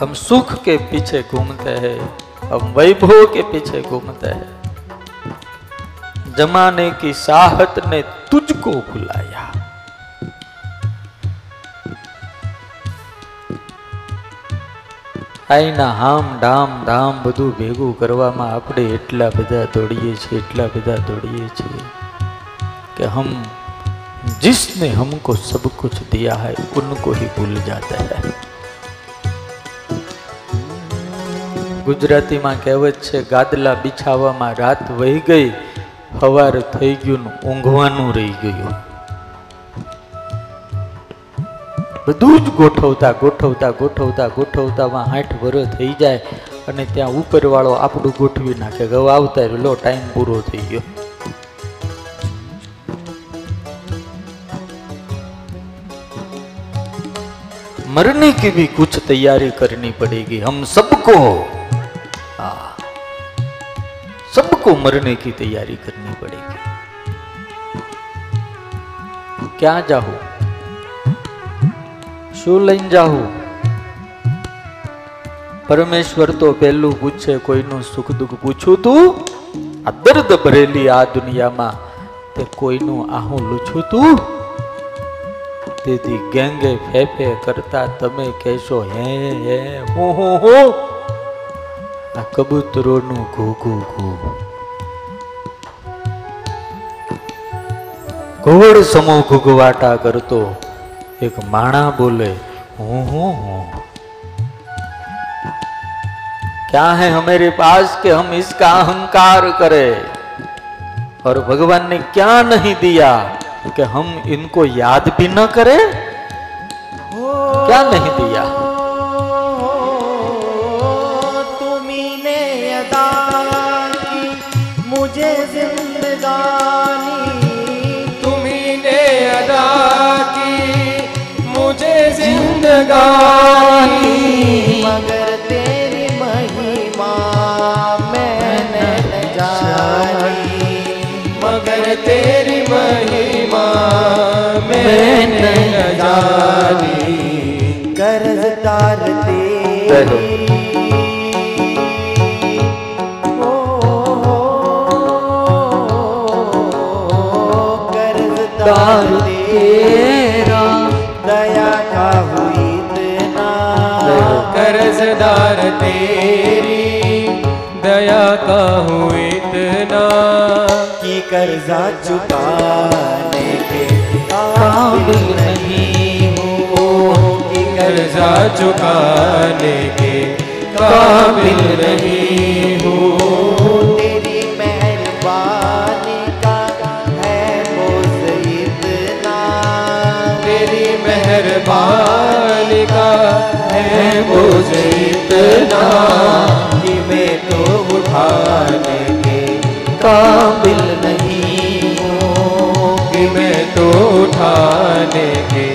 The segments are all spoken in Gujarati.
हम सुख के पीछे घूमते हैं हम वैभव के पीछे घूमते हैं जमाने की साहत ने तुझको बुलाया આઈના હામ ડામ ધામ બધું ભેગું કરવામાં આપણે એટલા બધા દોડીએ છીએ એટલા બધા દોડીએ છીએ कि हम जिसने हमको सब कुछ दिया है उनको ही भूल जाते हैं ગુજરાતીમાં કહેવત છે, ગાદલા બિછાવામાં રાત વહી ગઈ, હવાર થઈ ગયું, ઊંઘવાનું રહી ગયું. બધું જ ગોઠવતા ગોઠવતા ગોઠવતા, ગોઠવતામાં આઠ વર્ષ થઈ જાય અને ત્યાં ઉપરવાળો આપણું ગોઠવી નાખે ગવ આવતા લો, ટાઈમ પૂરો થઈ ગયો. મરને કેવી કુછ તૈયારી કરની પડેગી હમ સબકો सबको मरने की तैयारी करनी पड़ेगी ક્યાં જાહું શું લઈને જાહું પરમેશ્વર તો પહેલું પૂછે કોઈનું સુખ દુઃખ પૂછું તું આ દર્દ ભરેલી આ દુનિયામાં તે કોઈનું આહું લૂછું તું તેથી ગેંગે ફેફે કરતા તમે કહેશો હે હે હું હું હું આ કબૂતરોનું ઘૂ ઘૂ ઘૂ ઘોડ સમો ઘૂઘવાટા કરતો એક માણા બોલે હું હું હું क्या है हमारे पास कि हम इसका अहंकार करें और भगवान ने क्या नहीं दिया कि हम इनको याद भी न करें क्या नहीं दिया जिंदगानी मगर तेरी महिमा मैंने न जानी। मगर तेरी महिमा मैंने न जानी। कर्जदार चलो। तेरी ओ, कर्जदार तेरी, दया का हूँ इतना की कर्जा चुकाने के काबिल नहीं हूँ, कि कर्जा चुकाने के काबिल नहीं उठाने के काबिल नहीं हूँ कि मैं तो उठाने के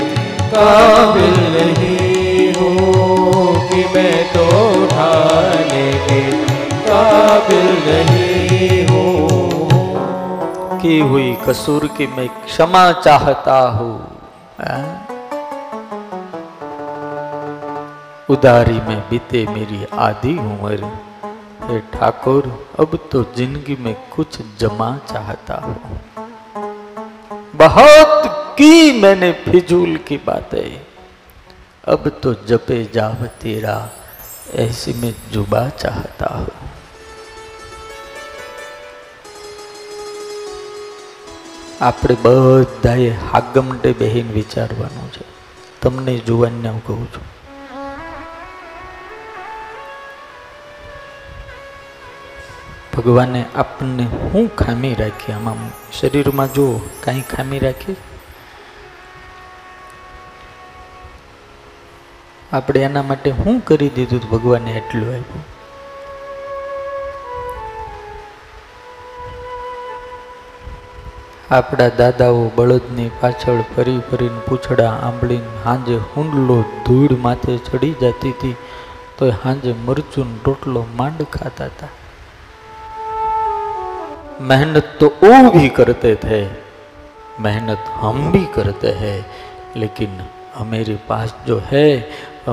काबिल नहीं हूँ कि मैं तो उठाने के काबिल नहीं हूँ की हुई कसूर की मैं क्षमा चाहता हाँ? उदारी में बीते मेरी आधी उम्र। हे ठाकुर अब तो जिंदगी में कुछ जमा चाहता हूँ बहुत की मैंने फिजूल की बातें अब तो जपे जाव तेरा ऐसी में जुबा चाहता हूँ આપણે બધાએ હાગમટે બેહીને વિચારવાનું છે તમને જુવાનને હું કહું છું ભગવાને આપણને શું ખામી રાખી? આમાં શરીરમાં જો કાંઈ ખામી રાખી? આપણે એના માટે શું કરી દીધું ભગવાને એટલું આપ્યું. આપણા દાદાઓ બળદની પાછળ ફરી ફરીને પૂછડા આંબળીને, હાંજે હુંડલો ધૂળ માથે ચડી જતી હતી તો હાંજે મરચું રોટલો માંડ ખાતા હતા मेहनत तो वो भी करते थे, मेहनत हम भी करते हैं, लेकिन हमारे पास जो है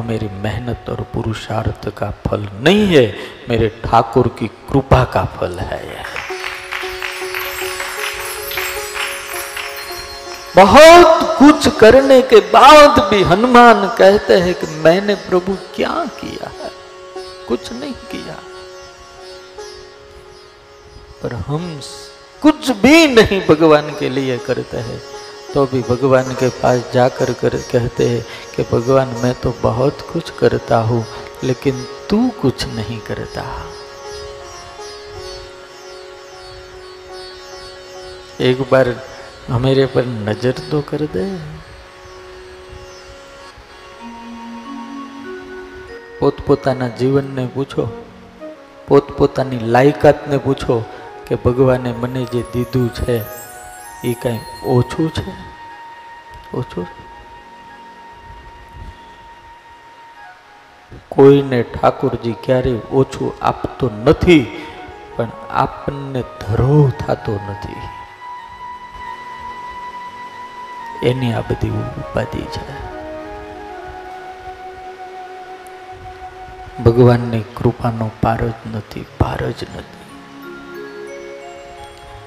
मेरी मेहनत और पुरुषार्थ का फल नहीं है, मेरे ठाकुर की कृपा का फल है। बहुत कुछ करने के बाद भी हनुमान कहते हैं कि मैंने प्रभु क्या किया है? कुछ नहीं किया। पर हम कुछ भी नहीं भगवान के लिए करते हैं तो भी भगवान के पास जाकर कर कहते हैं कि भगवान मैं तो बहुत कुछ करता हूं लेकिन तू कुछ नहीं करता एक बार मेरे पर नजर तो कर दे પોતપોતાના જીવનને પૂછો પોતપોતાની લાયકાતને પૂછો કે ભગવાને મને જે દીધું છે, એ કંઈ ઓછું છે? ઓછું કોઈને ઠાકોરજી ક્યારેય ઓછું આપતો નથી, પણ આપણને ધરો થતો નથી. એની આ બધી ઉપાધિ છે. ભગવાનની કૃપાનો પાર જ નથી પાર જ નથી.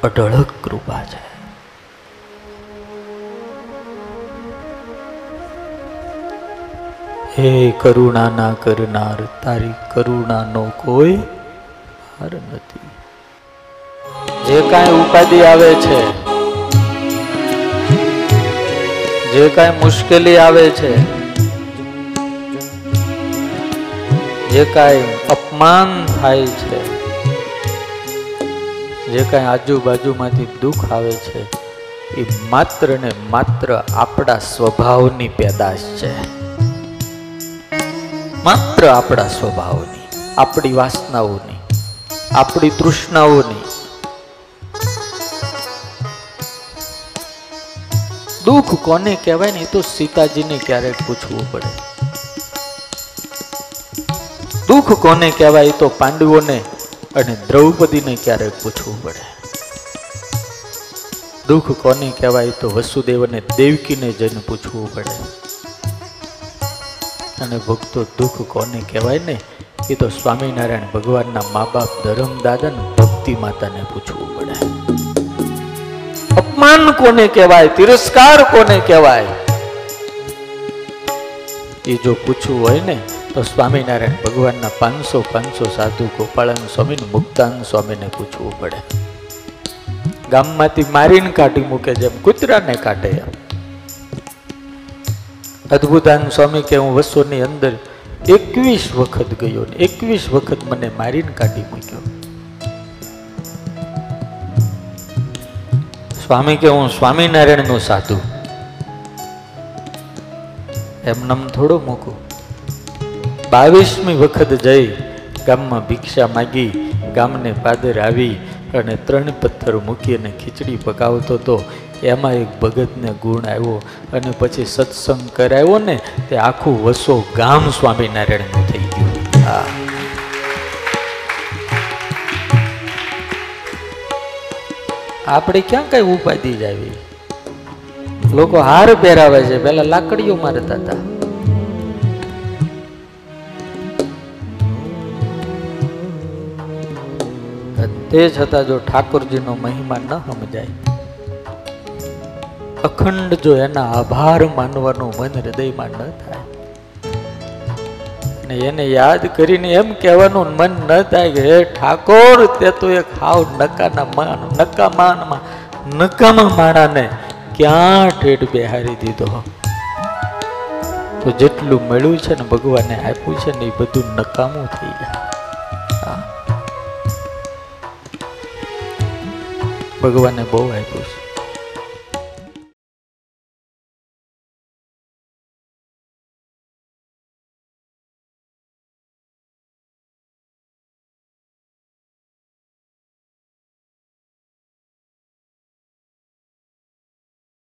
અઢળક કૃપા છે. હે કરુણા ના કરનાર, તારી કરુણાનો કોઈ હાર નથી. જે કાંઈ ઉપાધિ આવે છે, જે કાંઈ મુશ્કેલી આવે છે, જે કાંઈ અપમાન થાય છે જે કાંઈ આજુબાજુમાંથી દુઃખ આવે છે, એ માત્ર ને માત્ર આપણા સ્વભાવની પેદાશ છે. માત્ર આપણા સ્વભાવની, આપણી વાસનાઓની, આપણી તૃષ્ણાઓની. દુઃખ કોને કહેવાય ને એ તો સીતાજીને ક્યારેક પૂછવું પડે. દુઃખ કોને કહેવાય તો પાંડવોને અને દ્રૌપદીને ક્યારેક પૂછવું પડે. દુઃખ કોને કહેવાય તો વસુદેવ અને દેવકીને જઈને પૂછવું પડે. અને ભક્તો દુઃખ કોને કહેવાય ને, એ તો સ્વામિનારાયણ ભગવાનના મા બાપ ધરમદાદા ને ભક્તિ માતાને પૂછવું પડે. અપમાન કોને કહેવાય? તિરસ્કાર કોને કહેવાય? એ જો પૂછવું હોય ને તો સ્વામિનારાયણ ભગવાનના પાંચસો પાંચસો સાધુ ગોપાળાન સ્વામી મુક્તાન સ્વામીને પૂછવું પડે. ગામમાંથી મારીને કાઢી મૂકે જેમ કૂતરાને કાઢે એમ. અદ્ભુતાન સ્વામી કે હું વસોની અંદર એકવીસ વખત ગયો ને એકવીસ વખત મને મારીને કાઢી મૂક્યો. સ્વામી કે હું સ્વામિનારાયણનું સાધુ. એમ નમ થોડો મૂકું. બાવીસમી વખત જઈ ગામમાં ભિક્ષા માગી, ગામને પાદર આવી અને ત્રણ પથ્થર મૂકી અને ખીચડી પકાવતો હતો. એમાં એક ભગતને ગુણ આવ્યો અને પછી સત્સંગ કરાવ્યો ને તે આખું વસો ગામ સ્વામિનારાયણનું થઈ ગયું. હા. આપણે ક્યાં કઈ ઉપાધિ જ આવી? લોકો હાર પહેરાવે છે. પેલા લાકડીઓ મારતા હતા. તે છતાં જો ઠાકોરજીનો મહિમા ન સમજાય. અખંડ જો એના આભાર માનવાનું મન હૃદયમાં ન થાય. ને એને યાદ કરીને એમ કહેવાનું મન ન થાય કે, હે ઠાકોર, તે તો એક હાવ નકાના માન નકામાનમાં નકામા માણાને ક્યાં ઠેઠ બેહારી દીધો? તો જેટલું મળ્યું છે ને ભગવાને આપ્યું છે ને એ બધું નકામું થઈ જાય ભગવાને બહુ આપ્યું છે.